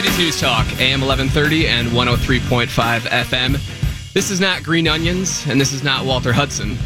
City's News Talk, AM 1130 and 103.5 FM. This is not Green Onions, and this is not Walter Hudson.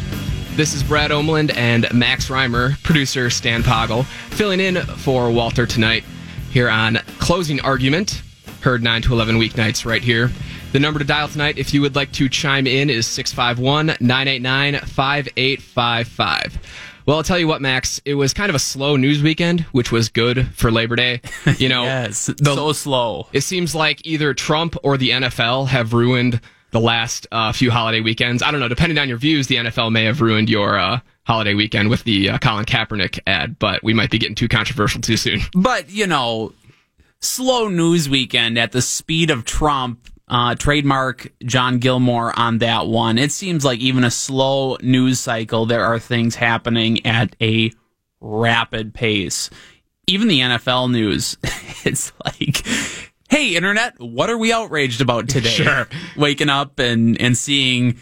This is Brad Omland and Max Reimer, producer Stan Poggle, filling in for Walter tonight here on Closing Argument, heard 9 to 11 weeknights right here. The number to dial tonight, if you would like to chime in, is 651 989 5855. Well, I'll tell you what, Max. It was kind of a slow news weekend, which was good for Labor Day. You know, yes, the- so slow. it seems like either Trump or the NFL have ruined the last uh, few holiday weekends. I don't know. Depending on your views, the NFL may have ruined your uh, holiday weekend with the uh, Colin Kaepernick ad, but we might be getting too controversial too soon. But, you know, slow news weekend at the speed of Trump. Uh, trademark John Gilmore on that one. It seems like even a slow news cycle, there are things happening at a rapid pace. Even the NFL news, it's like, hey, internet, what are we outraged about today? Sure. Waking up and, and seeing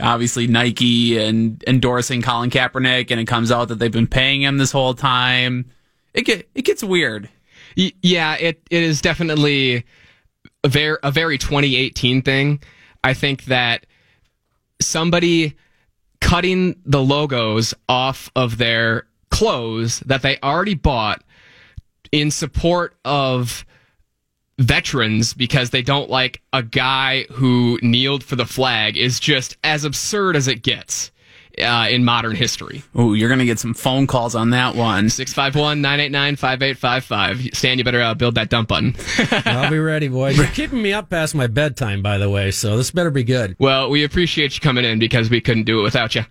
obviously Nike and endorsing Colin Kaepernick, and it comes out that they've been paying him this whole time. It get it gets weird. Y- yeah, it, it is definitely a very, a very 2018 thing. I think that somebody cutting the logos off of their clothes that they already bought in support of veterans because they don't like a guy who kneeled for the flag is just as absurd as it gets uh, in modern history. Oh, you're gonna get some phone calls on that one. 651 989 5855. Stan, you better uh, build that dump button. I'll be ready, boys. You're keeping me up past my bedtime, by the way, so this better be good. Well, we appreciate you coming in because we couldn't do it without you.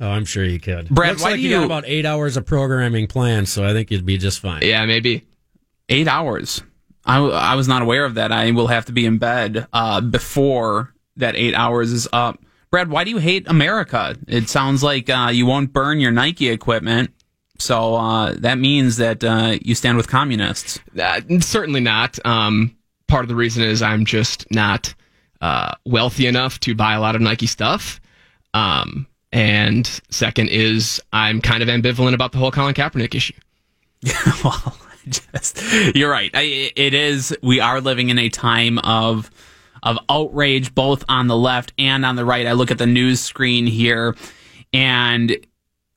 Oh, I'm sure you could. Brad, Looks why like do you you- got about eight hours of programming planned, so I think you'd be just fine. Yeah, maybe. Eight hours. I, I was not aware of that. I will have to be in bed uh, before that eight hours is up. Brad, why do you hate America? It sounds like uh, you won't burn your Nike equipment, so uh, that means that uh, you stand with communists. Uh, certainly not. Um, part of the reason is I'm just not uh, wealthy enough to buy a lot of Nike stuff. Um, and second is I'm kind of ambivalent about the whole Colin Kaepernick issue. well, just you're right. I, it is. We are living in a time of of outrage, both on the left and on the right. I look at the news screen here, and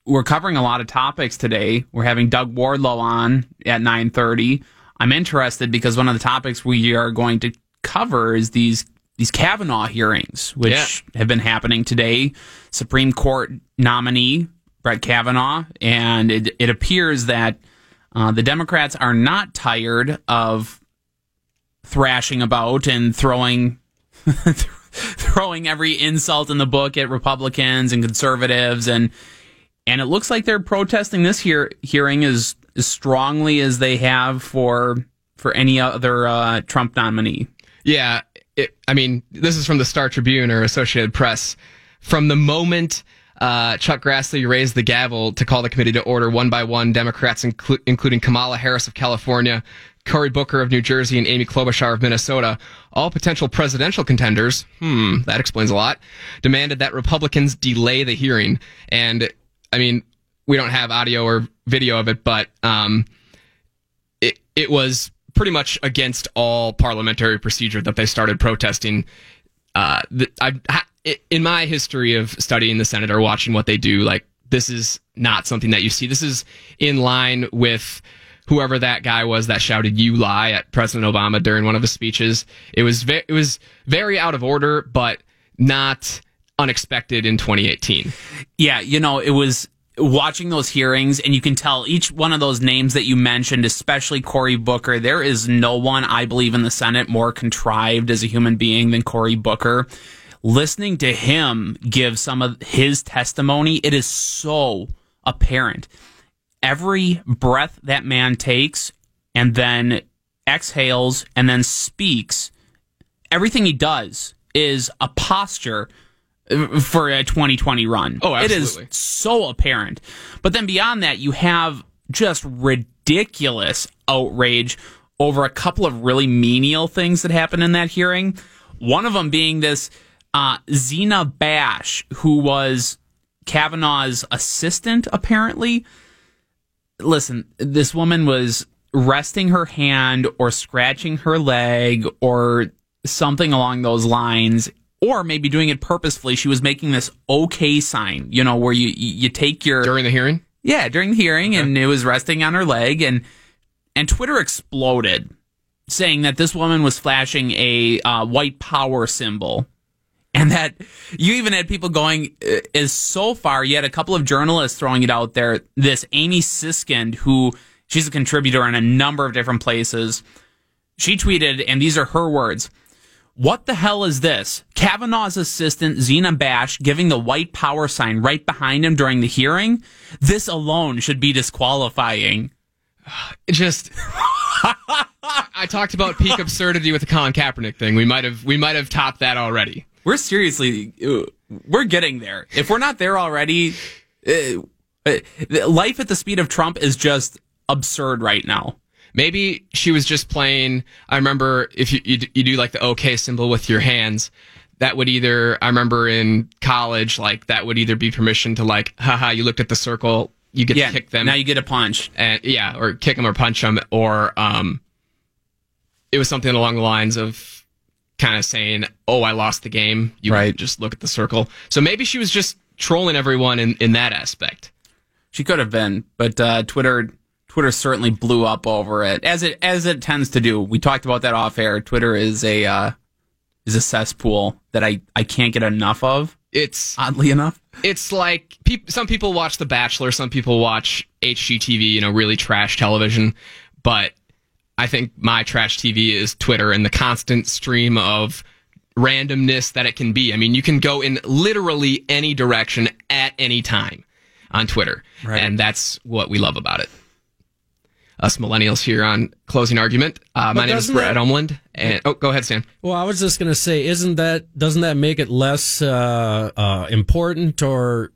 we're covering a lot of topics today. We're having Doug Wardlow on at 9:30. I'm interested because one of the topics we are going to cover is these these Kavanaugh hearings, which Yeah. have been happening today. Supreme Court nominee Brett Kavanaugh, and it, it appears that uh, the Democrats are not tired of thrashing about and throwing throwing every insult in the book at Republicans and conservatives, and and it looks like they're protesting this hearing as as strongly as they have for for any other uh, Trump nominee. Yeah, it, I mean, this is from the Star Tribune or Associated Press. From the moment uh, Chuck Grassley raised the gavel to call the committee to order, one by one, Democrats, inclu- including Kamala Harris of California, Cory Booker of New Jersey, and Amy Klobuchar of Minnesota, all potential presidential contenders, hmm, that explains a lot, demanded that Republicans delay the hearing. And, I mean, we don't have audio or video of it, but um, it, it was pretty much against all parliamentary procedure that they started protesting. Uh, the, I, in my history of studying the Senate or watching what they do, like this is not something that you see. This is in line with whoever that guy was that shouted "You lie" at President Obama during one of his speeches. It was ve- it was very out of order, but not unexpected in 2018. Yeah, you know, it was watching those hearings, and you can tell each one of those names that you mentioned, especially Cory Booker, there is no one, I believe, in the Senate more contrived as a human being than Cory Booker. Listening to him give some of his testimony, it is so apparent. Every breath that man takes and then exhales and then speaks, everything he does is a posture for a 2020 run. Oh, It absolutely. is so apparent. But then beyond that, you have just ridiculous outrage over a couple of really menial things that happened in that hearing. One of them being this uh, Zina Bash, who was Kavanaugh's assistant, apparently. Listen, this woman was resting her hand or scratching her leg or something along those lines or maybe doing it purposefully. She was making this okay sign you know where you you take your during the hearing? Yeah during the hearing okay. and it was resting on her leg and and twitter exploded saying that this woman was flashing a uh, white power symbol and that you even had people going uh, as so far. You had a couple of journalists throwing it out there. This Amy Siskind, who she's a contributor in a number of different places, she tweeted, and these are her words. What the hell is this? Kavanaugh's assistant, Zina Bash, giving the white power sign right behind him during the hearing? This alone should be disqualifying. Just. I talked about peak absurdity with the Colin Kaepernick thing. We might have we might have topped that already we're seriously we're getting there. If we're not there already, uh, uh, life at the speed of Trump is just absurd right now. Maybe she was just playing. I remember if you, you, you do like the OK symbol with your hands, that would either I remember in college like that would either be permission to like, haha, you looked at the circle, you get yeah, to kick them. Now you get a punch, and yeah, or kick them or punch them, or um, it was something along the lines of kind of saying, "Oh, I lost the game." You right. just look at the circle. So maybe she was just trolling everyone in in that aspect. She could have been, but uh, Twitter Twitter certainly blew up over it, as it as it tends to do. We talked about that off air. Twitter is a uh, is a cesspool that I I can't get enough of. It's oddly enough. It's like pe- some people watch The Bachelor, some people watch HGTV, you know, really trash television, but I think my trash TV is Twitter and the constant stream of randomness that it can be. I mean, you can go in literally any direction at any time on Twitter. Right. And that's what we love about it. Us millennials here on closing argument. Uh, my name is Brad that, Umland, and oh, go ahead, Stan. Well, I was just going to say, isn't that doesn't that make it less uh, uh, important or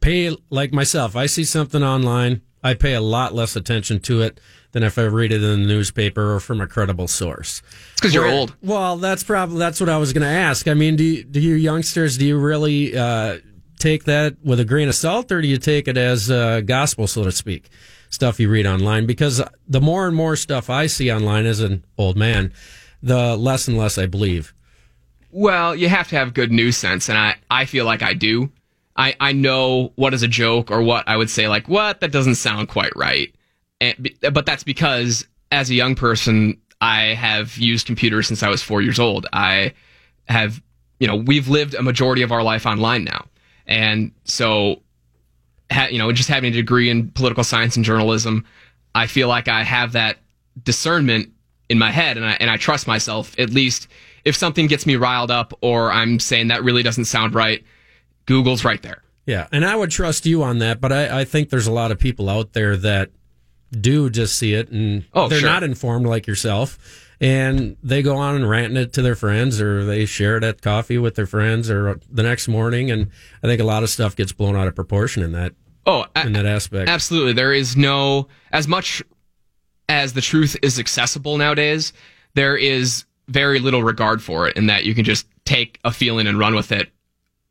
pay like myself? I see something online, I pay a lot less attention to it than if I read it in the newspaper or from a credible source. It's because you're old. Well, that's probably that's what I was going to ask. I mean, do you, do you youngsters do you really uh, take that with a grain of salt, or do you take it as uh, gospel, so to speak? Stuff you read online because the more and more stuff I see online as an old man, the less and less I believe. Well, you have to have good news sense, and I, I feel like I do. I, I know what is a joke or what I would say like what that doesn't sound quite right and, but that's because as a young person, I have used computers since I was four years old. I have, you know, we've lived a majority of our life online now. And so, ha, you know, just having a degree in political science and journalism, I feel like I have that discernment in my head and I, and I trust myself. At least if something gets me riled up or I'm saying that really doesn't sound right, Google's right there. Yeah. And I would trust you on that. But I, I think there's a lot of people out there that do just see it and oh, they're sure. not informed like yourself. And they go on and rant it to their friends or they share it at coffee with their friends or the next morning. And i think a lot of stuff gets blown out of proportion in that oh in that aspect. absolutely. There is no as much as the truth is accessible nowadays there is very little regard for it in that you can just take a feeling and run with it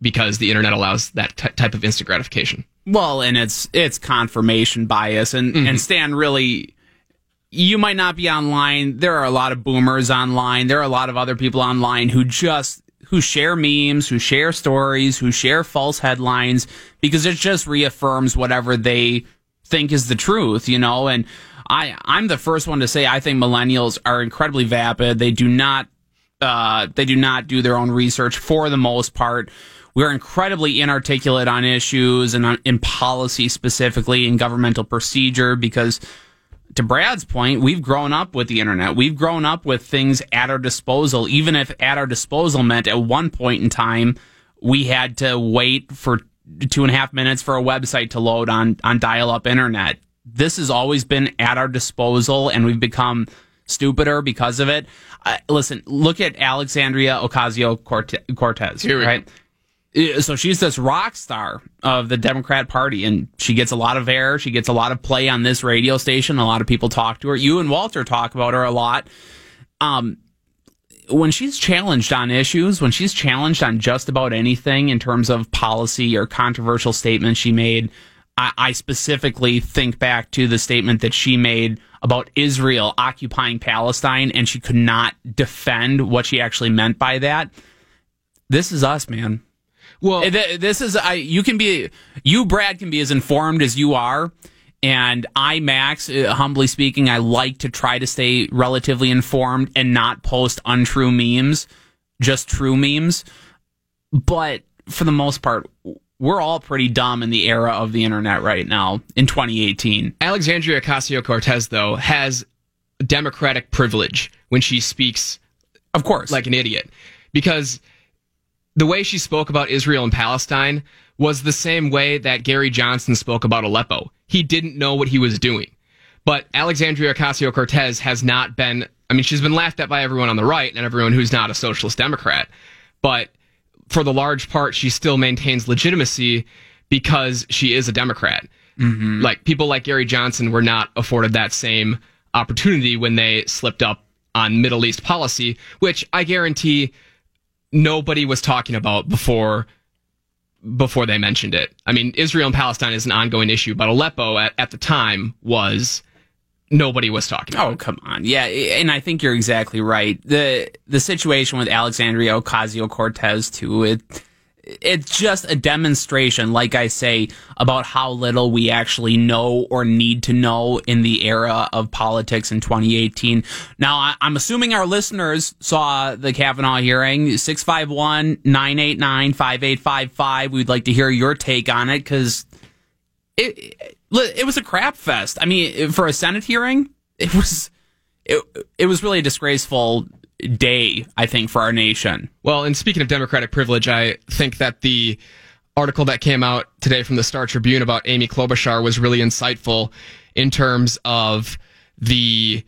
because the internet allows that t- type of instant gratification well, and it's it's confirmation bias, and mm-hmm. and Stan really, you might not be online. There are a lot of boomers online. There are a lot of other people online who just who share memes, who share stories, who share false headlines because it just reaffirms whatever they think is the truth, you know. And I I'm the first one to say I think millennials are incredibly vapid. They do not uh, they do not do their own research for the most part. We're incredibly inarticulate on issues and on, in policy specifically in governmental procedure because to Brad's point, we've grown up with the internet. We've grown up with things at our disposal, even if at our disposal meant at one point in time we had to wait for two and a half minutes for a website to load on, on dial up internet. This has always been at our disposal and we've become stupider because of it. Uh, listen, look at Alexandria Ocasio Cortez, right? So she's this rock star of the Democrat Party, and she gets a lot of air. She gets a lot of play on this radio station. A lot of people talk to her. You and Walter talk about her a lot. Um, when she's challenged on issues, when she's challenged on just about anything in terms of policy or controversial statements she made, I, I specifically think back to the statement that she made about Israel occupying Palestine and she could not defend what she actually meant by that. This is us, man. Well, this is I. You can be you, Brad, can be as informed as you are, and I, Max, uh, humbly speaking, I like to try to stay relatively informed and not post untrue memes, just true memes. But for the most part, we're all pretty dumb in the era of the internet right now in 2018. Alexandria Ocasio Cortez, though, has democratic privilege when she speaks, of course, like an idiot, because the way she spoke about Israel and Palestine was the same way that Gary Johnson spoke about Aleppo. He didn't know what he was doing. But Alexandria Ocasio Cortez has not been, I mean, she's been laughed at by everyone on the right and everyone who's not a socialist Democrat. But for the large part, she still maintains legitimacy because she is a Democrat. Mm-hmm. Like people like Gary Johnson were not afforded that same opportunity when they slipped up on Middle East policy, which I guarantee nobody was talking about before before they mentioned it. I mean, Israel and Palestine is an ongoing issue, but Aleppo at, at the time was nobody was talking about. Oh, come on. Yeah, and I think you're exactly right. The the situation with Alexandria Ocasio-Cortez too, it it's just a demonstration, like I say, about how little we actually know or need to know in the era of politics in 2018. Now, I, am assuming our listeners saw the Kavanaugh hearing, 651 989 5855. We'd like to hear your take on it because it, it was a crap fest. I mean, for a Senate hearing, it was it, it was really a disgraceful day, I think, for our nation. Well, and speaking of democratic privilege, I think that the article that came out today from the Star Tribune about Amy Klobuchar was really insightful in terms of the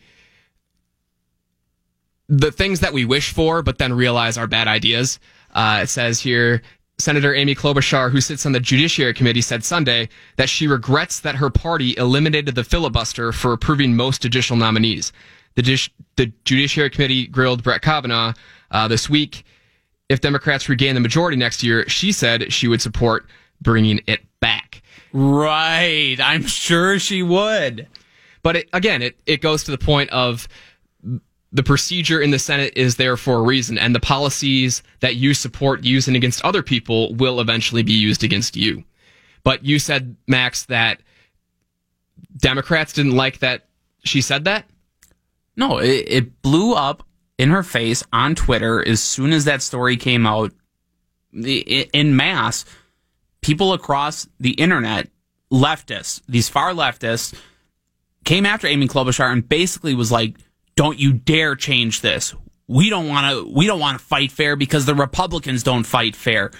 the things that we wish for, but then realize are bad ideas. Uh, it says here Senator Amy Klobuchar, who sits on the Judiciary Committee, said Sunday that she regrets that her party eliminated the filibuster for approving most judicial nominees. The, the Judiciary Committee grilled Brett Kavanaugh uh, this week. If Democrats regain the majority next year, she said she would support bringing it back. Right. I'm sure she would. But it, again, it, it goes to the point of the procedure in the Senate is there for a reason, and the policies that you support using against other people will eventually be used against you. But you said, Max, that Democrats didn't like that she said that? No, it, it blew up in her face on Twitter as soon as that story came out in mass. People across the internet, leftists, these far leftists, came after Amy Klobuchar and basically was like, don't you dare change this. We don't want to we don't want to fight fair because the Republicans don't fight fair.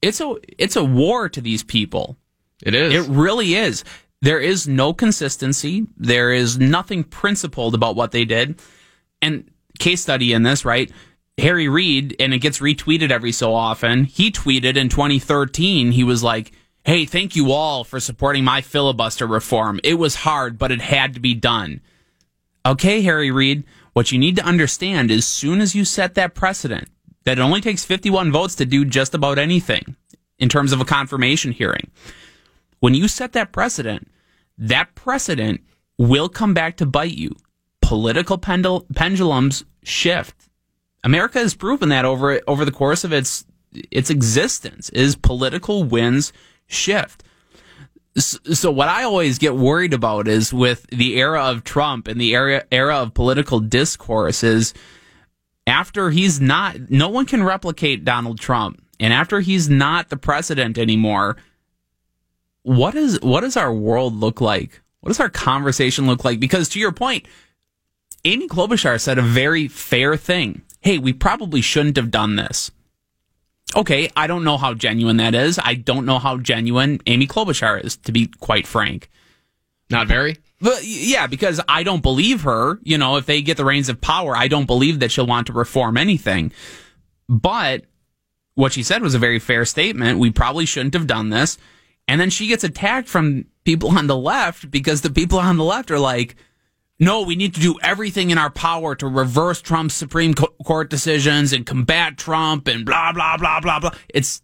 It's a it's a war to these people. It is. It really is. There is no consistency. There is nothing principled about what they did. And case study in this, right? Harry Reid, and it gets retweeted every so often. He tweeted in 2013, he was like, Hey, thank you all for supporting my filibuster reform. It was hard, but it had to be done. Okay, Harry Reid, what you need to understand is as soon as you set that precedent, that it only takes 51 votes to do just about anything in terms of a confirmation hearing. When you set that precedent, that precedent will come back to bite you. Political pendul- pendulums shift. America has proven that over over the course of its its existence is political winds shift. So what I always get worried about is with the era of Trump and the era era of political discourse is after he's not no one can replicate Donald Trump and after he's not the president anymore what is what does our world look like? What does our conversation look like? Because to your point, Amy Klobuchar said a very fair thing. Hey, we probably shouldn't have done this. Okay, I don't know how genuine that is. I don't know how genuine Amy Klobuchar is, to be quite frank. Not very? But yeah, because I don't believe her. You know, if they get the reins of power, I don't believe that she'll want to reform anything. But what she said was a very fair statement. We probably shouldn't have done this. And then she gets attacked from people on the left because the people on the left are like, no, we need to do everything in our power to reverse Trump's Supreme Court decisions and combat Trump and blah, blah, blah, blah, blah. It's,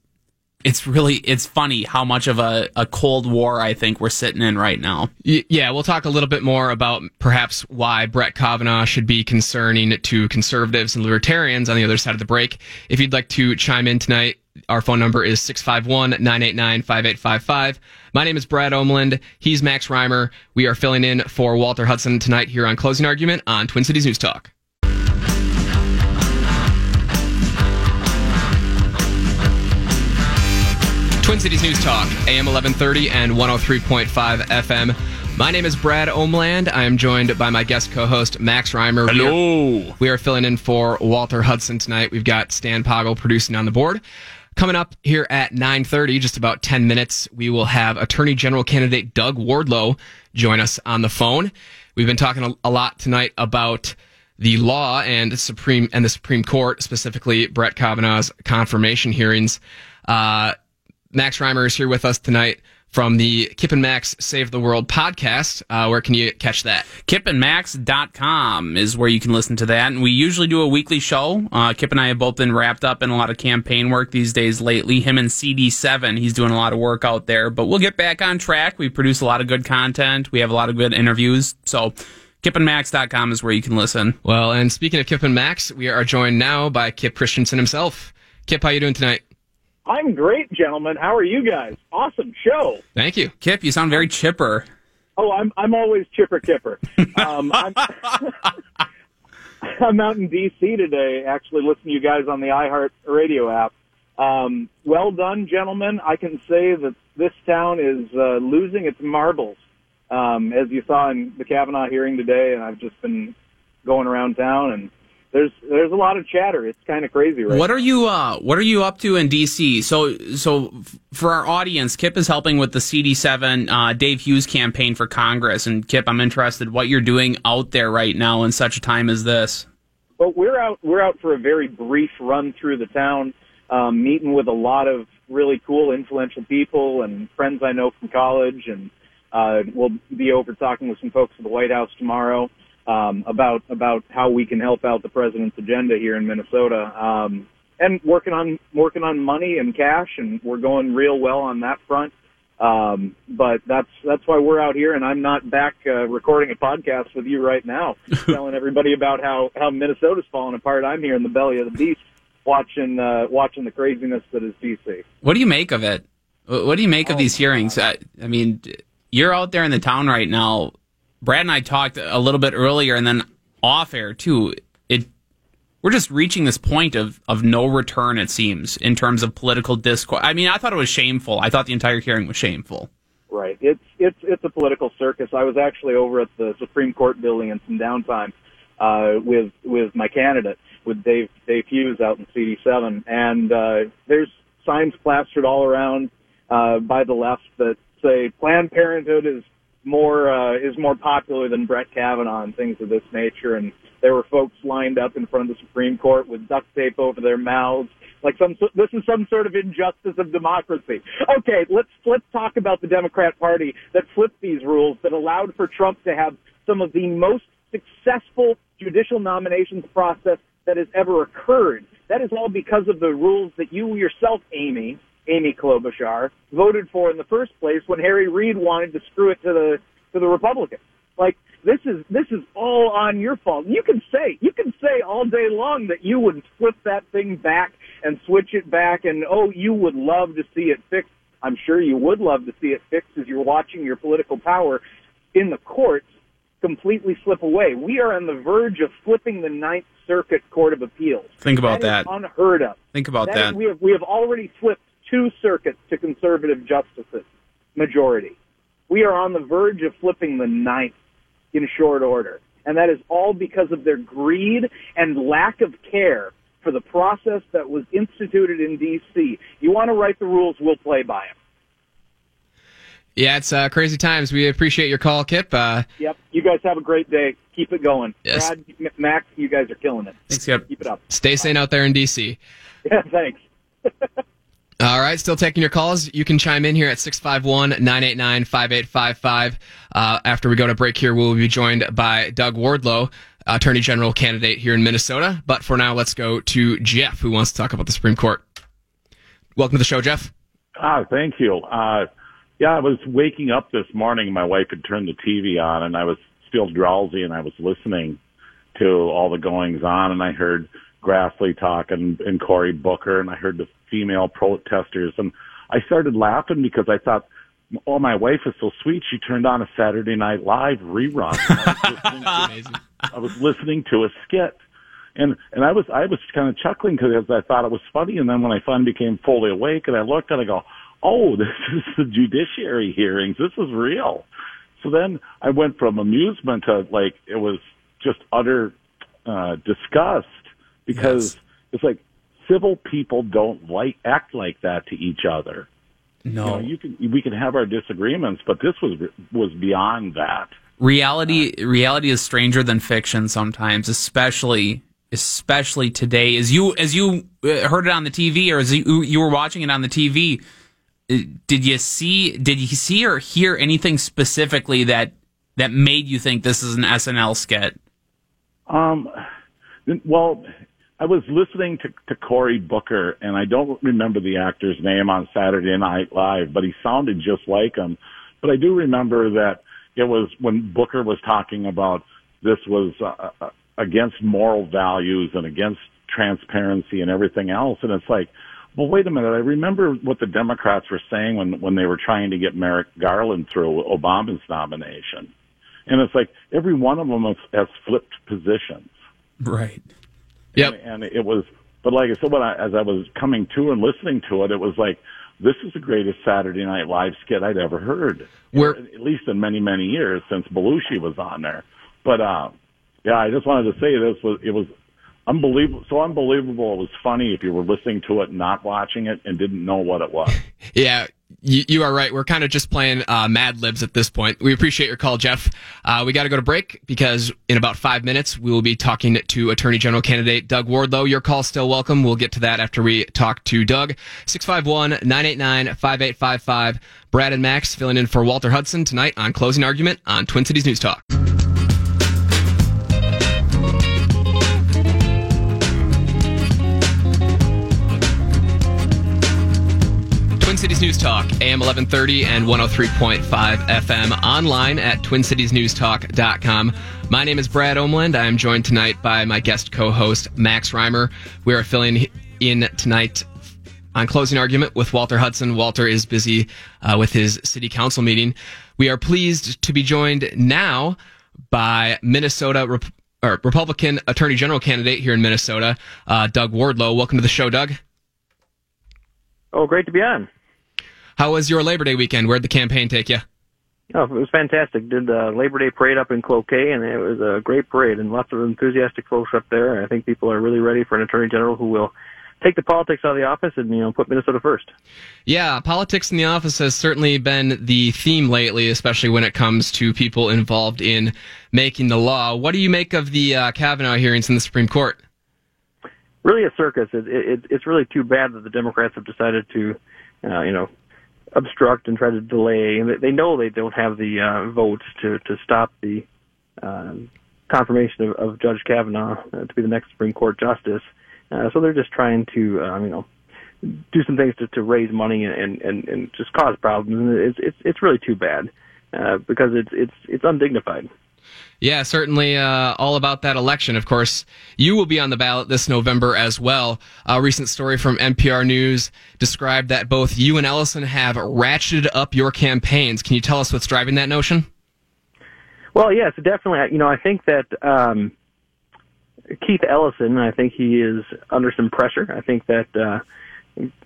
it's really it's funny how much of a, a cold war I think we're sitting in right now. Yeah, we'll talk a little bit more about perhaps why Brett Kavanaugh should be concerning to conservatives and libertarians on the other side of the break. If you'd like to chime in tonight, our phone number is 651-989-5855. My name is Brad Omland. He's Max Reimer. We are filling in for Walter Hudson tonight here on Closing Argument on Twin Cities News Talk. Twin Cities News Talk, AM 1130 and 103.5 FM. My name is Brad Omland. I am joined by my guest co-host Max Reimer. Hello. We are, we are filling in for Walter Hudson tonight. We've got Stan Poggle producing on the board. Coming up here at 9:30, just about 10 minutes, we will have Attorney General candidate Doug Wardlow join us on the phone. We've been talking a lot tonight about the law and the Supreme and the Supreme Court, specifically Brett Kavanaugh's confirmation hearings. Uh, Max Reimer is here with us tonight from the Kip and Max Save the World podcast. Uh, where can you catch that? KipandMax.com is where you can listen to that. And we usually do a weekly show. Uh, Kip and I have both been wrapped up in a lot of campaign work these days lately. Him and CD7, he's doing a lot of work out there. But we'll get back on track. We produce a lot of good content. We have a lot of good interviews. So KipandMax.com is where you can listen. Well, and speaking of Kip and Max, we are joined now by Kip Christensen himself. Kip, how are you doing tonight? I'm great, gentlemen. How are you guys? Awesome show. Thank you. Kip, you sound very chipper. Oh, I'm I'm always chipper kipper. Um, I'm, I'm out in D.C. today, actually listening to you guys on the iHeart Radio app. Um, well done, gentlemen. I can say that this town is uh, losing its marbles, um, as you saw in the Kavanaugh hearing today, and I've just been going around town and there's there's a lot of chatter. It's kind of crazy right What are you uh what are you up to in DC? So so for our audience, Kip is helping with the CD7 uh, Dave Hughes campaign for Congress and Kip, I'm interested what you're doing out there right now in such a time as this. Well, we're out we're out for a very brief run through the town, um, meeting with a lot of really cool influential people and friends I know from college and uh, we'll be over talking with some folks at the White House tomorrow um, about about how we can help out the president's agenda here in Minnesota. Um, and working on working on money and cash, and we're going real well on that front. Um, but that's that's why we're out here, and I'm not back uh, recording a podcast with you right now, telling everybody about how how Minnesota's falling apart. I'm here in the belly of the beast, watching uh, watching the craziness that is DC. What do you make of it? What do you make of oh, these hearings? I, I mean, you're out there in the town right now. Brad and I talked a little bit earlier and then off air too. It we're just reaching this point of of no return. It seems in terms of political discourse. I mean, I thought it was shameful. I thought the entire hearing was shameful. Right. It's it's it's a political circus. I was actually over at the Supreme Court building in some downtime uh, with with my candidate with Dave Dave Hughes out in CD7, and uh, there's signs plastered all around uh, by the left that say Planned Parenthood is more uh, is more popular than Brett Kavanaugh and things of this nature. And there were folks lined up in front of the Supreme Court with duct tape over their mouths, like some this is some sort of injustice of democracy. Okay, let's let's talk about the Democrat Party that flipped these rules that allowed for Trump to have some of the most successful judicial nominations process that has ever occurred. That is all because of the rules that you yourself, Amy, Amy Klobuchar voted for in the first place when Harry Reid wanted to screw it to the to the Republicans. Like this is this is all on your fault. You can say you can say all day long that you would flip that thing back and switch it back and oh you would love to see it fixed. I'm sure you would love to see it fixed as you're watching your political power in the courts completely slip away. We are on the verge of flipping the Ninth Circuit Court of Appeals. Think about that. that. unheard of. Think about that. that. Is, we have we have already flipped two circuits to conservative justices majority. We are on the verge of flipping the ninth in short order. And that is all because of their greed and lack of care for the process that was instituted in D.C. You want to write the rules, we'll play by them. Yeah, it's uh, crazy times. We appreciate your call, Kip. Uh, yep. You guys have a great day. Keep it going. Yes. Brad, Max, you guys are killing it. Thanks, Kip. Keep it up. Stay sane out there in D.C. Yeah, thanks. All right, still taking your calls. You can chime in here at 651-989-5855. Uh, after we go to break here, we'll be joined by Doug Wardlow, Attorney General candidate here in Minnesota. But for now, let's go to Jeff, who wants to talk about the Supreme Court. Welcome to the show, Jeff. Ah, thank you. Uh, yeah, I was waking up this morning. My wife had turned the TV on, and I was still drowsy, and I was listening to all the goings on, and I heard Grassley talk and, and Cory Booker, and I heard the female protesters, and I started laughing because I thought, oh, my wife is so sweet. She turned on a Saturday Night Live rerun. I was, to, I was listening to a skit and and I was I was kind of chuckling because I thought it was funny, and then when I finally became fully awake and I looked and I go, oh, this is the judiciary hearings. This is real. So then I went from amusement to like it was just utter uh, disgust because yes. it's like civil people don't like act like that to each other. No, you, know, you can we can have our disagreements, but this was was beyond that. Reality reality is stranger than fiction sometimes, especially especially today. As you as you uh, heard it on the TV, or as you, you were watching it on the TV, uh, did you see did you see or hear anything specifically that that made you think this is an SNL skit? Um, well, I was listening to, to Cory Booker, and I don't remember the actor's name on Saturday Night Live, but he sounded just like him. But I do remember that it was when Booker was talking about this was uh, against moral values and against transparency and everything else. And it's like, well, wait a minute. I remember what the Democrats were saying when, when they were trying to get Merrick Garland through Obama's nomination. And it's like every one of them has, has flipped positions. Right. Yep. And, and it was, but like I said, when I, as I was coming to and listening to it, it was like, this is the greatest Saturday Night Live skit I'd ever heard. We're, at least in many, many years since Belushi was on there. But, uh, yeah, I just wanted to say this was it was unbelievable, so unbelievable. It was funny if you were listening to it, not watching it, and didn't know what it was. yeah. You, you, are right. We're kind of just playing uh, Mad Libs at this point. We appreciate your call, Jeff. Uh, we got to go to break because in about five minutes we will be talking to Attorney General candidate Doug Wardlow. Your call's still welcome. We'll get to that after we talk to Doug. 651-989-5855. Brad and Max filling in for Walter Hudson tonight on Closing Argument on Twin Cities News Talk. Cities News Talk, AM 1130 and 103.5 FM, online at twincitiesnewstalk.com. My name is Brad Omland. I am joined tonight by my guest co-host, Max Reimer. We are filling in tonight on closing argument with Walter Hudson. Walter is busy uh, with his city council meeting. We are pleased to be joined now by Minnesota Rep- Republican Attorney General candidate here in Minnesota, uh, Doug Wardlow. Welcome to the show, Doug. Oh, great to be on. How was your Labor Day weekend? Where'd the campaign take you? Oh, it was fantastic. Did the Labor Day parade up in Cloquet, and it was a great parade, and lots of enthusiastic folks up there. I think people are really ready for an attorney general who will take the politics out of the office and you know put Minnesota first. Yeah, politics in the office has certainly been the theme lately, especially when it comes to people involved in making the law. What do you make of the uh, Kavanaugh hearings in the Supreme Court? Really a circus. It, it, it's really too bad that the Democrats have decided to, uh, you know, obstruct and try to delay. And they know they don't have the uh, votes to to stop the uh, confirmation of, of Judge Kavanaugh uh, to be the next Supreme Court justice. Uh, so they're just trying to, um, you know, do some things to, to raise money and, and and just cause problems. And it's it's it's really too bad uh, because it's it's it's undignified. Yeah, certainly uh, all about that election. Of course, you will be on the ballot this November as well. A recent story from NPR News described that both you and Ellison have ratcheted up your campaigns. Can you tell us what's driving that notion? Well, yes, definitely. You know, I think that um, Keith Ellison, I think he is under some pressure. I think that uh,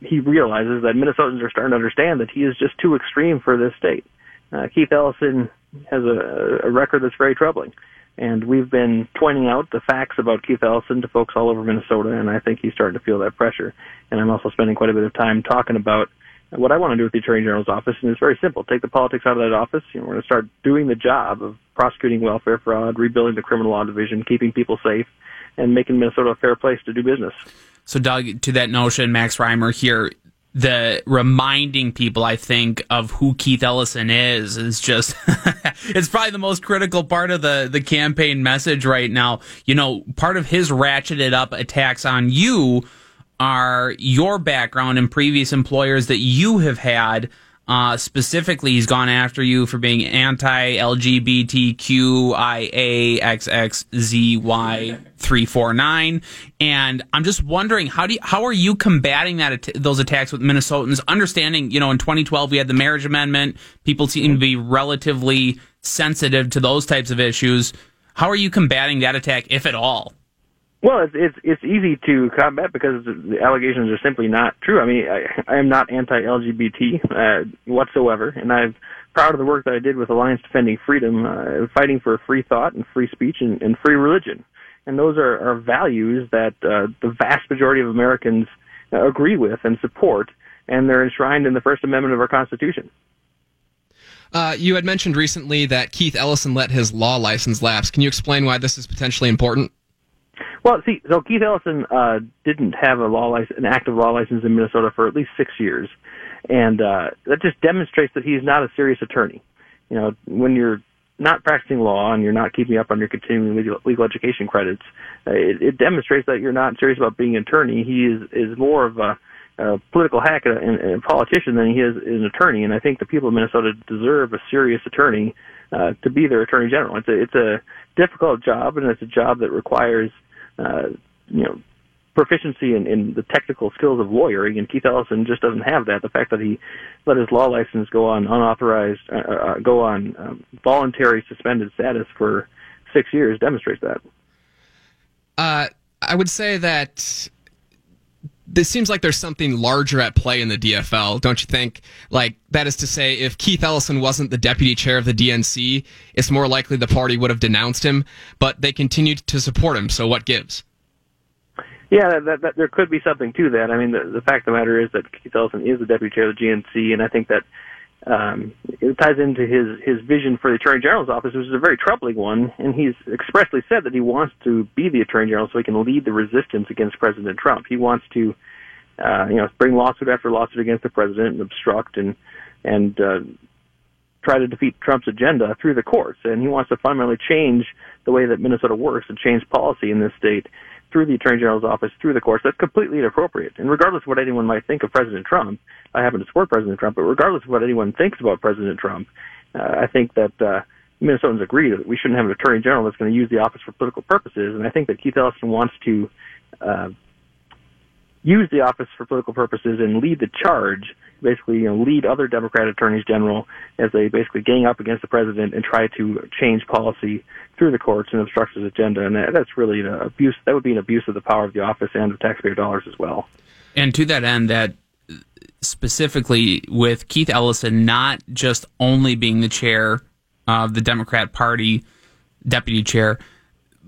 he realizes that Minnesotans are starting to understand that he is just too extreme for this state. Uh, Keith Ellison has a, a record that's very troubling. And we've been pointing out the facts about Keith Ellison to folks all over Minnesota, and I think he's starting to feel that pressure. And I'm also spending quite a bit of time talking about what I want to do with the Attorney General's office, and it's very simple. Take the politics out of that office. You know, we're going to start doing the job of prosecuting welfare fraud, rebuilding the criminal law division, keeping people safe, and making Minnesota a fair place to do business. So, Doug, to that notion, Max Reimer here, the reminding people, I think, of who Keith Ellison is is just it's probably the most critical part of the the campaign message right now. You know, part of his ratcheted up attacks on you are your background and previous employers that you have had. Uh, specifically, he's gone after you for being anti LGBTQIAXXZY349. And I'm just wondering, how do you, how are you combating that, those attacks with Minnesotans? Understanding, you know, in 2012, we had the marriage amendment. People seem to be relatively sensitive to those types of issues. How are you combating that attack, if at all? Well, it's it's it's easy to combat because the allegations are simply not true. I mean, I, I am not anti-LGBT uh, whatsoever, and I'm proud of the work that I did with Alliance Defending Freedom, uh, fighting for free thought and free speech and, and free religion. And those are, are values that uh, the vast majority of Americans agree with and support, and they're enshrined in the First Amendment of our Constitution. Uh, you had mentioned recently that Keith Ellison let his law license lapse. Can you explain why this is potentially important? Well, see, so Keith Ellison uh, didn't have a law license, an active law license in Minnesota for at least six years, and uh, that just demonstrates that he's not a serious attorney. You know, when you're not practicing law and you're not keeping up on your continuing legal, legal education credits, uh, it, it demonstrates that you're not serious about being an attorney. He is is more of a, a political hack and, and a politician than he is an attorney. And I think the people of Minnesota deserve a serious attorney uh, to be their attorney general. It's a it's a difficult job and it's a job that requires uh, you know, proficiency in, in the technical skills of lawyering, and Keith Ellison just doesn't have that. The fact that he let his law license go on unauthorized, uh, uh, go on um, voluntary suspended status for six years demonstrates that. Uh, I would say that this seems like there's something larger at play in the DFL, don't you think? Like, that is to say, if Keith Ellison wasn't the deputy chair of the DNC, it's more likely the party would have denounced him, but they continued to support him, so what gives? Yeah, that, that, that, there could be something to that. I mean, the, the fact of the matter is that Keith Ellison is the deputy chair of the DNC, and I think that um, it ties into his his vision for the Attorney General's office, which is a very troubling one. And he's expressly said that he wants to be the Attorney General so he can lead the resistance against President Trump. He wants to, uh, you know, bring lawsuit after lawsuit against the president and obstruct and and uh, try to defeat Trump's agenda through the courts. And he wants to fundamentally change the way that Minnesota works and change policy in this state through the Attorney General's office, through the courts, that's completely inappropriate. And regardless of what anyone might think of President Trump, I happen to support President Trump, but regardless of what anyone thinks about President Trump, uh, I think that uh, Minnesotans agree that we shouldn't have an Attorney General that's going to use the office for political purposes. And I think that Keith Ellison wants to uh, use the office for political purposes and lead the charge, basically, you know, lead other Democrat attorneys general as they basically gang up against the president and try to change policy through the courts and obstruct his agenda. And that's really an abuse. That would be an abuse of the power of the office and of taxpayer dollars as well. And to that end, that specifically with Keith Ellison not just only being the chair of the Democrat Party, deputy chair,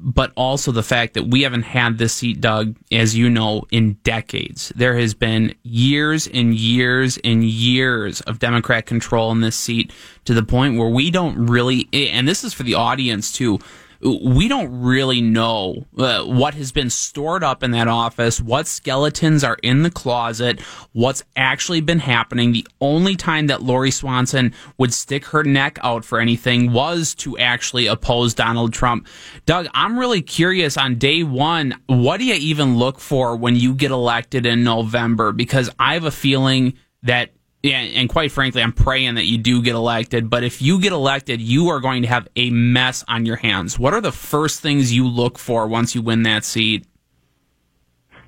but also the fact that we haven't had this seat, Doug, as you know, in decades. There has been years and years and years of Democrat control in this seat to the point where we don't really, and this is for the audience too, we don't really know uh, what has been stored up in that office, what skeletons are in the closet, what's actually been happening. The only time that Lori Swanson would stick her neck out for anything was to actually oppose Donald Trump. Doug, I'm really curious on day one, what do you even look for when you get elected in November? Because I have a feeling that yeah, and quite frankly, I'm praying that you do get elected. But if you get elected, you are going to have a mess on your hands. What are the first things you look for once you win that seat?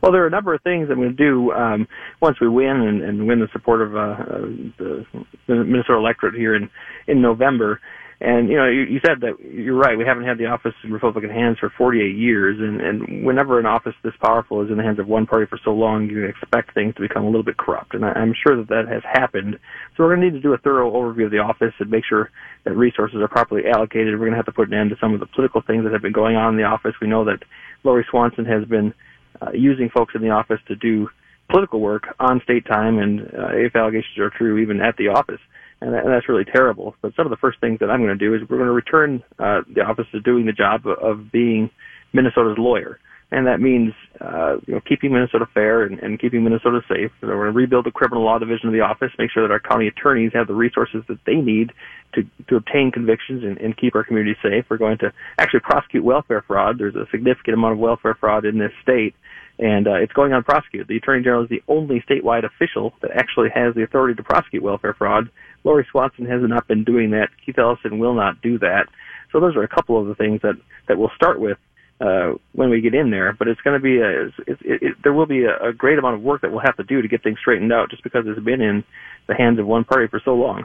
Well, there are a number of things I'm going to do um, once we win and, and win the support of uh, uh, the Minnesota electorate here in in November. And you know, you, you said that you're right. We haven't had the office in Republican hands for 48 years, and and whenever an office this powerful is in the hands of one party for so long, you expect things to become a little bit corrupt. And I, I'm sure that that has happened. So we're going to need to do a thorough overview of the office and make sure that resources are properly allocated. We're going to have to put an end to some of the political things that have been going on in the office. We know that Lori Swanson has been uh, using folks in the office to do political work on state time, and uh, if allegations are true, even at the office and, that, and that's really terrible. But some of the first things that I'm going to do is we're going to return uh, the office to doing the job of, of being Minnesota's lawyer, and that means uh, you know keeping Minnesota fair and, and keeping Minnesota safe. So we're going to rebuild the criminal law division of the office, make sure that our county attorneys have the resources that they need to to obtain convictions and, and keep our community safe. We're going to actually prosecute welfare fraud. There's a significant amount of welfare fraud in this state and uh, it's going unprosecuted. The Attorney General is the only statewide official that actually has the authority to prosecute welfare fraud. Lori Swanson has not been doing that. Keith Ellison will not do that. So those are a couple of the things that that we'll start with uh, when we get in there. But it's going to be a, it, it, it, there will be a, a great amount of work that we'll have to do to get things straightened out, just because it's been in the hands of one party for so long.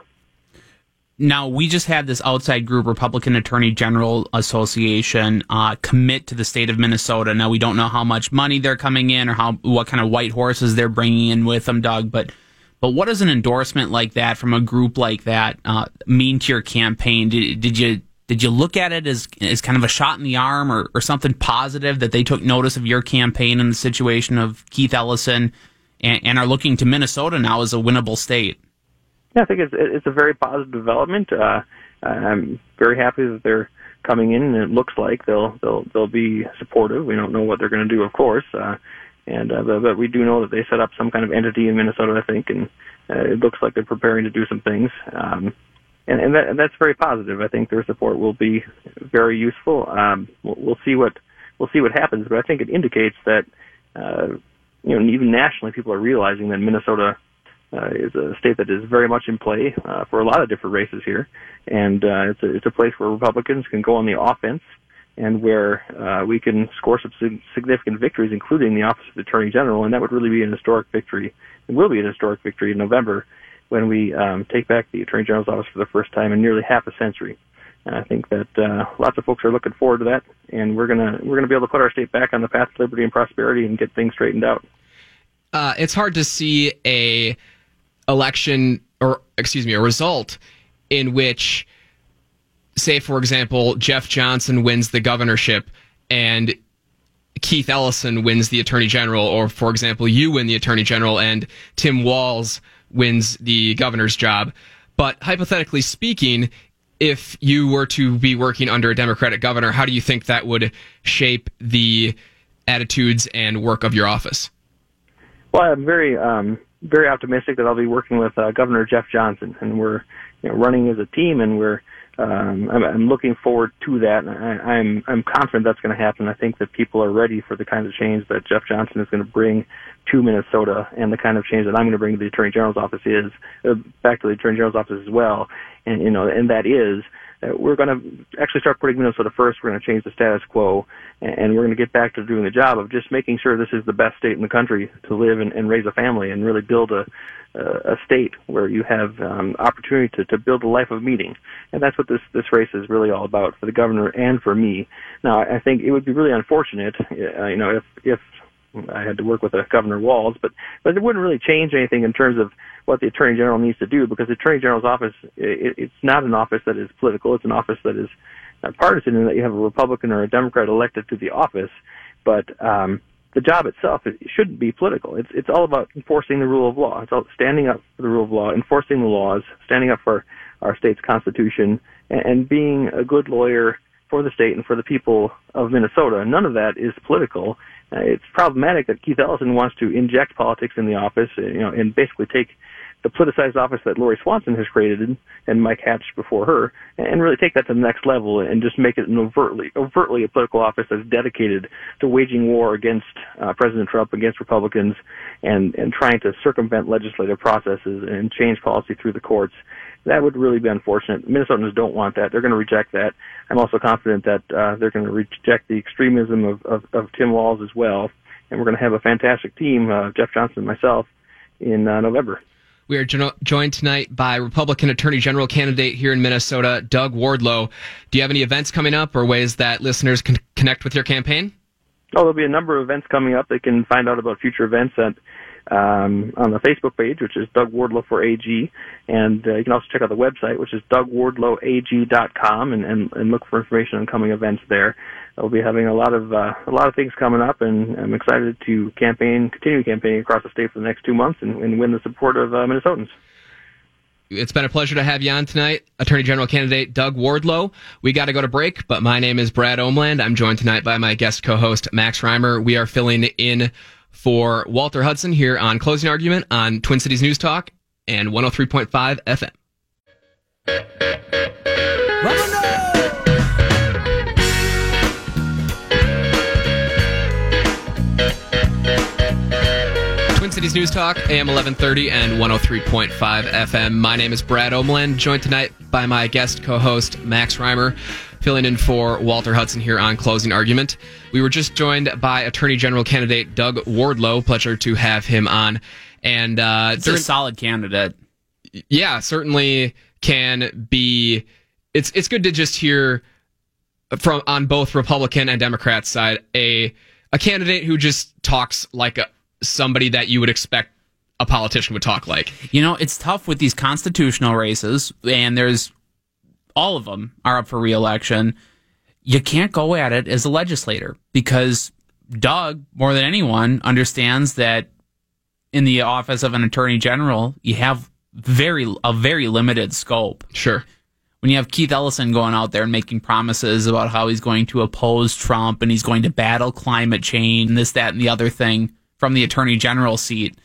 Now we just had this outside group, Republican Attorney General Association, uh, commit to the state of Minnesota. Now we don't know how much money they're coming in or how what kind of white horses they're bringing in with them, Doug. But but what does an endorsement like that from a group like that uh, mean to your campaign? Did, did you did you look at it as as kind of a shot in the arm or, or something positive that they took notice of your campaign and the situation of Keith Ellison and, and are looking to Minnesota now as a winnable state? Yeah, I think it's it's a very positive development. Uh, I'm very happy that they're coming in, and it looks like they'll they'll they'll be supportive. We don't know what they're going to do, of course, uh, and uh, but, but we do know that they set up some kind of entity in Minnesota, I think, and uh, it looks like they're preparing to do some things. Um, and, and, that, and that's very positive. I think their support will be very useful. Um, we'll, we'll see what we'll see what happens, but I think it indicates that uh, you know even nationally people are realizing that Minnesota uh, is a state that is very much in play uh, for a lot of different races here, and uh, it's a it's a place where Republicans can go on the offense and where uh, we can score some significant victories, including the office of the Attorney General, and that would really be an historic victory. It will be an historic victory in November when we um, take back the Attorney General's office for the first time in nearly half a century. And I think that uh, lots of folks are looking forward to that, and we're gonna we're gonna be able to put our state back on the path to liberty and prosperity and get things straightened out. Uh, it's hard to see a election or excuse me a result in which say for example Jeff Johnson wins the governorship and Keith Ellison wins the attorney general or for example you win the attorney general and Tim Walz wins the governor's job. But hypothetically speaking if you were to be working under a democratic governor how do you think that would shape the attitudes and work of your office? Well i'm very um very optimistic that I'll be working with uh, Governor Jeff Johnson, and we're you know, running as a team, and we're um, I'm, I'm looking forward to that. And I, I'm I'm confident that's going to happen. I think that people are ready for the kind of change that Jeff Johnson is going to bring to Minnesota, and the kind of change that I'm going to bring to the Attorney General's office is uh, back to the Attorney General's office as well. And you know, and that is uh, we're going to actually start putting Minnesota first. We're going to change the status quo, and we're going to get back to doing the job of just making sure this is the best state in the country to live and, and raise a family and really build a a state where you have um, opportunity to, to build a life of meaning, and that's what this this race is really all about for the governor and for me. Now, I think it would be really unfortunate, uh, you know, if if I had to work with Governor Walz, but but it wouldn't really change anything in terms of what the Attorney General needs to do because the Attorney General's office it, it's not an office that is political. It's an office that is partisan in that you have a Republican or a Democrat elected to the office, but um, the job itself it shouldn't be political. It's it's all about enforcing the rule of law. It's all standing up for the rule of law, enforcing the laws, standing up for our state's constitution, and, and being a good lawyer for the state and for the people of Minnesota. None of that is political. Uh, it's problematic that Keith Ellison wants to inject politics in the office, uh, you know, and basically take the politicized office that Lori Swanson has created and Mike Hatch before her, and really take that to the next level and just make it an overtly overtly a political office that's dedicated to waging war against uh, President Trump, against Republicans, and and trying to circumvent legislative processes and change policy through the courts. That would really be unfortunate. Minnesotans don't want that. They're going to reject that. I'm also confident that uh, they're going to reject the extremism of, of, of Tim Walz as well. And we're going to have a fantastic team, uh, Jeff Johnson and myself, in uh, November. We are jo- joined tonight by Republican Attorney General candidate here in Minnesota, Doug Wardlow. Do you have any events coming up or ways that listeners can connect with your campaign? Oh, there'll be a number of events coming up. They can find out about future events at um, on the Facebook page, which is Doug Wardlow for AG, and uh, you can also check out the website, which is DougWardlowAG.com, and, and, and look for information on coming events there. We'll be having a lot of uh, a lot of things coming up, and I'm excited to campaign, continue campaigning across the state for the next two months, and, and win the support of uh, Minnesotans. It's been a pleasure to have you on tonight, Attorney General candidate Doug Wardlow. We got to go to break, but my name is Brad Omland. I'm joined tonight by my guest co-host Max Reimer. We are filling in for Walter Hudson here on Closing Argument on Twin Cities News Talk and 103.5 FM. Cities News Talk, AM 1130 and 103.5 FM. My name is Brad Omland, joined tonight by my guest co host, Max Reimer, filling in for Walter Hudson here on Closing Argument. We were just joined by Attorney General candidate Doug Wardlow. Pleasure to have him on. And uh, it's during, a solid candidate. Yeah, certainly can be. It's it's good to just hear from on both Republican and Democrat side a a candidate who just talks like a, somebody that you would expect a politician would talk like. You know, it's tough with these constitutional races, and there's all of them are up for reelection. You can't go at it as a legislator because Doug, more than anyone, understands that in the office of an attorney general, you have very a very limited scope. Sure. When you have Keith Ellison going out there and making promises about how he's going to oppose Trump and he's going to battle climate change and this, that, and the other thing, from the attorney general seat.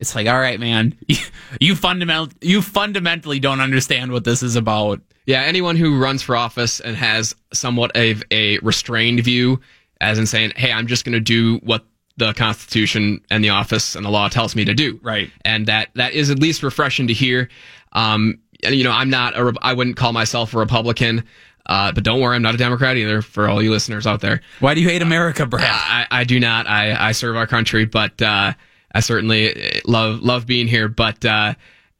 It's like, all right, man, you fundamental you fundamentally don't understand what this is about. Yeah, anyone who runs for office and has somewhat of a restrained view, as in saying, "Hey, I'm just going to do what the Constitution and the office and the law tells me to do," right? And that that is at least refreshing to hear. Um, you know, I'm not a, I wouldn't call myself a Republican. Uh, but don't worry, I'm not a Democrat either. For all you listeners out there, why do you hate America, Brad? I, I do not. I, I serve our country, but uh, I certainly love love being here. But uh,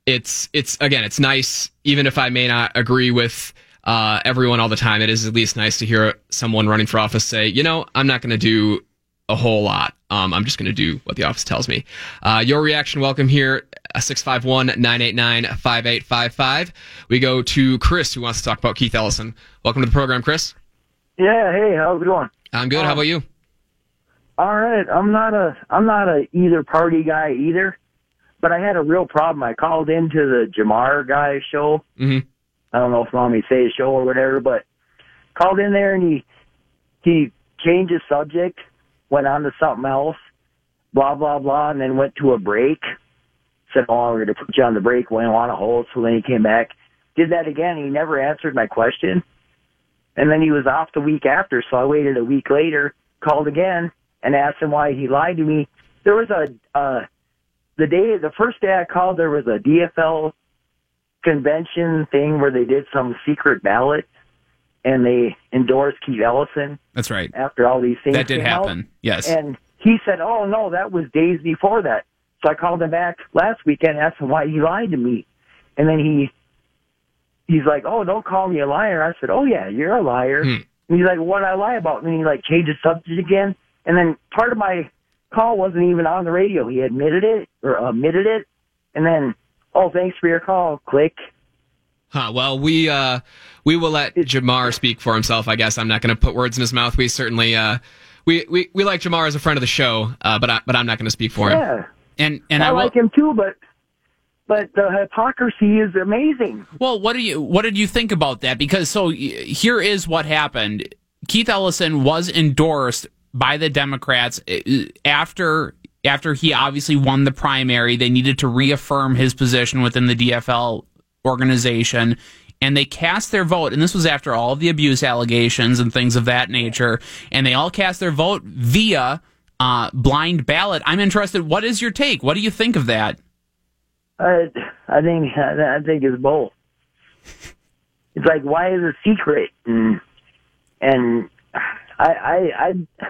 it's it's again, it's nice, even if I may not agree with uh, everyone all the time. It is at least nice to hear someone running for office say, you know, I'm not going to do a whole lot. Um, I'm just going to do what the office tells me. Uh, your reaction, welcome here, 651 989 5855. We go to Chris, who wants to talk about Keith Ellison. Welcome to the program, Chris. Yeah, hey, how's it going? I'm good. Um, How about you? All right. I'm not a I'm not a either party guy either, but I had a real problem. I called into the Jamar guy show. Mm-hmm. I don't know if want me say show or whatever, but called in there and he he changed his subject went on to something else, blah, blah, blah, and then went to a break. Said, oh, we're going to put you on the break, went on a hold. So then he came back, did that again. He never answered my question. And then he was off the week after. So I waited a week later, called again, and asked him why he lied to me. There was a, uh, the day, the first day I called, there was a DFL convention thing where they did some secret ballot and they endorsed Keith Ellison. That's right. After all these things that did happen, out. yes. And he said, "Oh no, that was days before that." So I called him back last weekend, and asked him why he lied to me, and then he he's like, "Oh, don't call me a liar." I said, "Oh yeah, you're a liar." Hmm. And he's like, "What I lie about?" And then he like changed the subject again. And then part of my call wasn't even on the radio. He admitted it or omitted it, and then, "Oh, thanks for your call." Click. Huh. Well, we uh, we will let Jamar speak for himself. I guess I'm not going to put words in his mouth. We certainly uh, we, we we like Jamar as a friend of the show, uh, but I, but I'm not going to speak for him. Yeah. And and I, I will, like him too, but but the hypocrisy is amazing. Well, what do you what did you think about that? Because so here is what happened. Keith Ellison was endorsed by the Democrats uh, after after he obviously won the primary. They needed to reaffirm his position within the DFL organization and they cast their vote and this was after all of the abuse allegations and things of that nature and they all cast their vote via uh, blind ballot. I'm interested what is your take? What do you think of that? I i think i think it's both. It's like why is it secret? And and i i i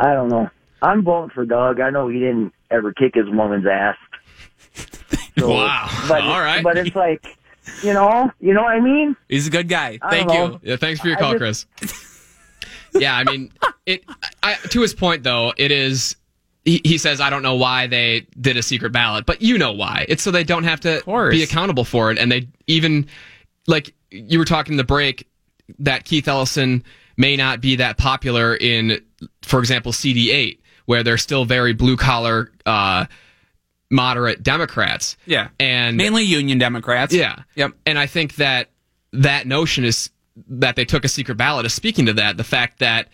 i don't know i'm voting for doug i know he didn't ever kick his woman's ass so, wow. But All right. But it's like, you know, you know what I mean? He's a good guy. Thank you. Yeah, thanks for your call, just, Chris. yeah, I mean, it. I, to his point, though, it is. He, he says, "I don't know why they did a secret ballot, but you know why. It's so they don't have to be accountable for it, and they even like you were talking in the break that Keith Ellison may not be that popular in, for example, CD8, where they're still very blue collar." Uh, moderate Democrats. Yeah. And mainly union Democrats. Yeah. Yep. And I think that that notion is that they took a secret ballot is speaking to that. The fact that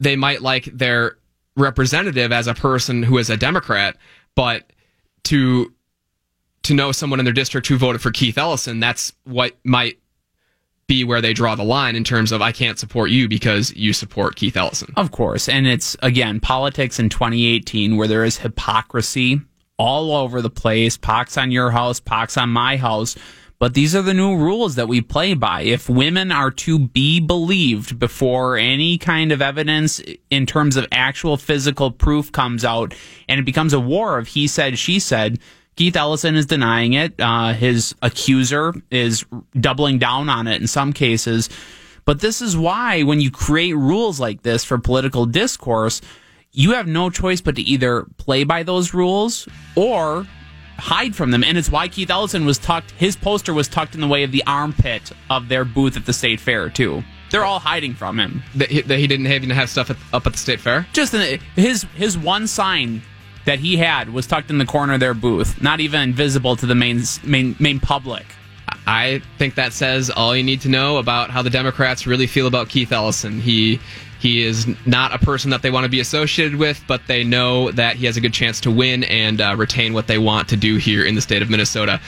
they might like their representative as a person who is a Democrat, but to to know someone in their district who voted for Keith Ellison, that's what might be where they draw the line in terms of I can't support you because you support Keith Ellison. Of course. And it's, again, politics in 2018 where there is hypocrisy all over the place. Pox on your house, pox on my house. But these are the new rules that we play by. If women are to be believed before any kind of evidence in terms of actual physical proof comes out and it becomes a war of he said, she said, Keith Ellison is denying it. Uh, his accuser is doubling down on it in some cases. But this is why when you create rules like this for political discourse, you have no choice but to either play by those rules or hide from them. And it's why Keith Ellison was tucked, his poster was tucked in the way of the armpit of their booth at the state fair, too. They're all hiding from him. That he, that he didn't even have stuff at, up at the state fair? Just in, his, his one sign that he had was tucked in the corner of their booth, not even visible to the main main main public. I think that says all you need to know about how the Democrats really feel about Keith Ellison. He he is not a person that they want to be associated with, but they know that he has a good chance to win and uh, retain what they want to do here in the state of Minnesota.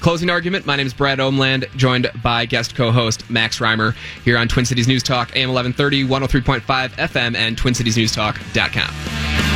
Closing argument. My name is Brad Omland, joined by guest co-host Max Reimer here on Twin Cities News Talk, AM 1130, 103.5 FM, and TwinCitiesNewsTalk.com.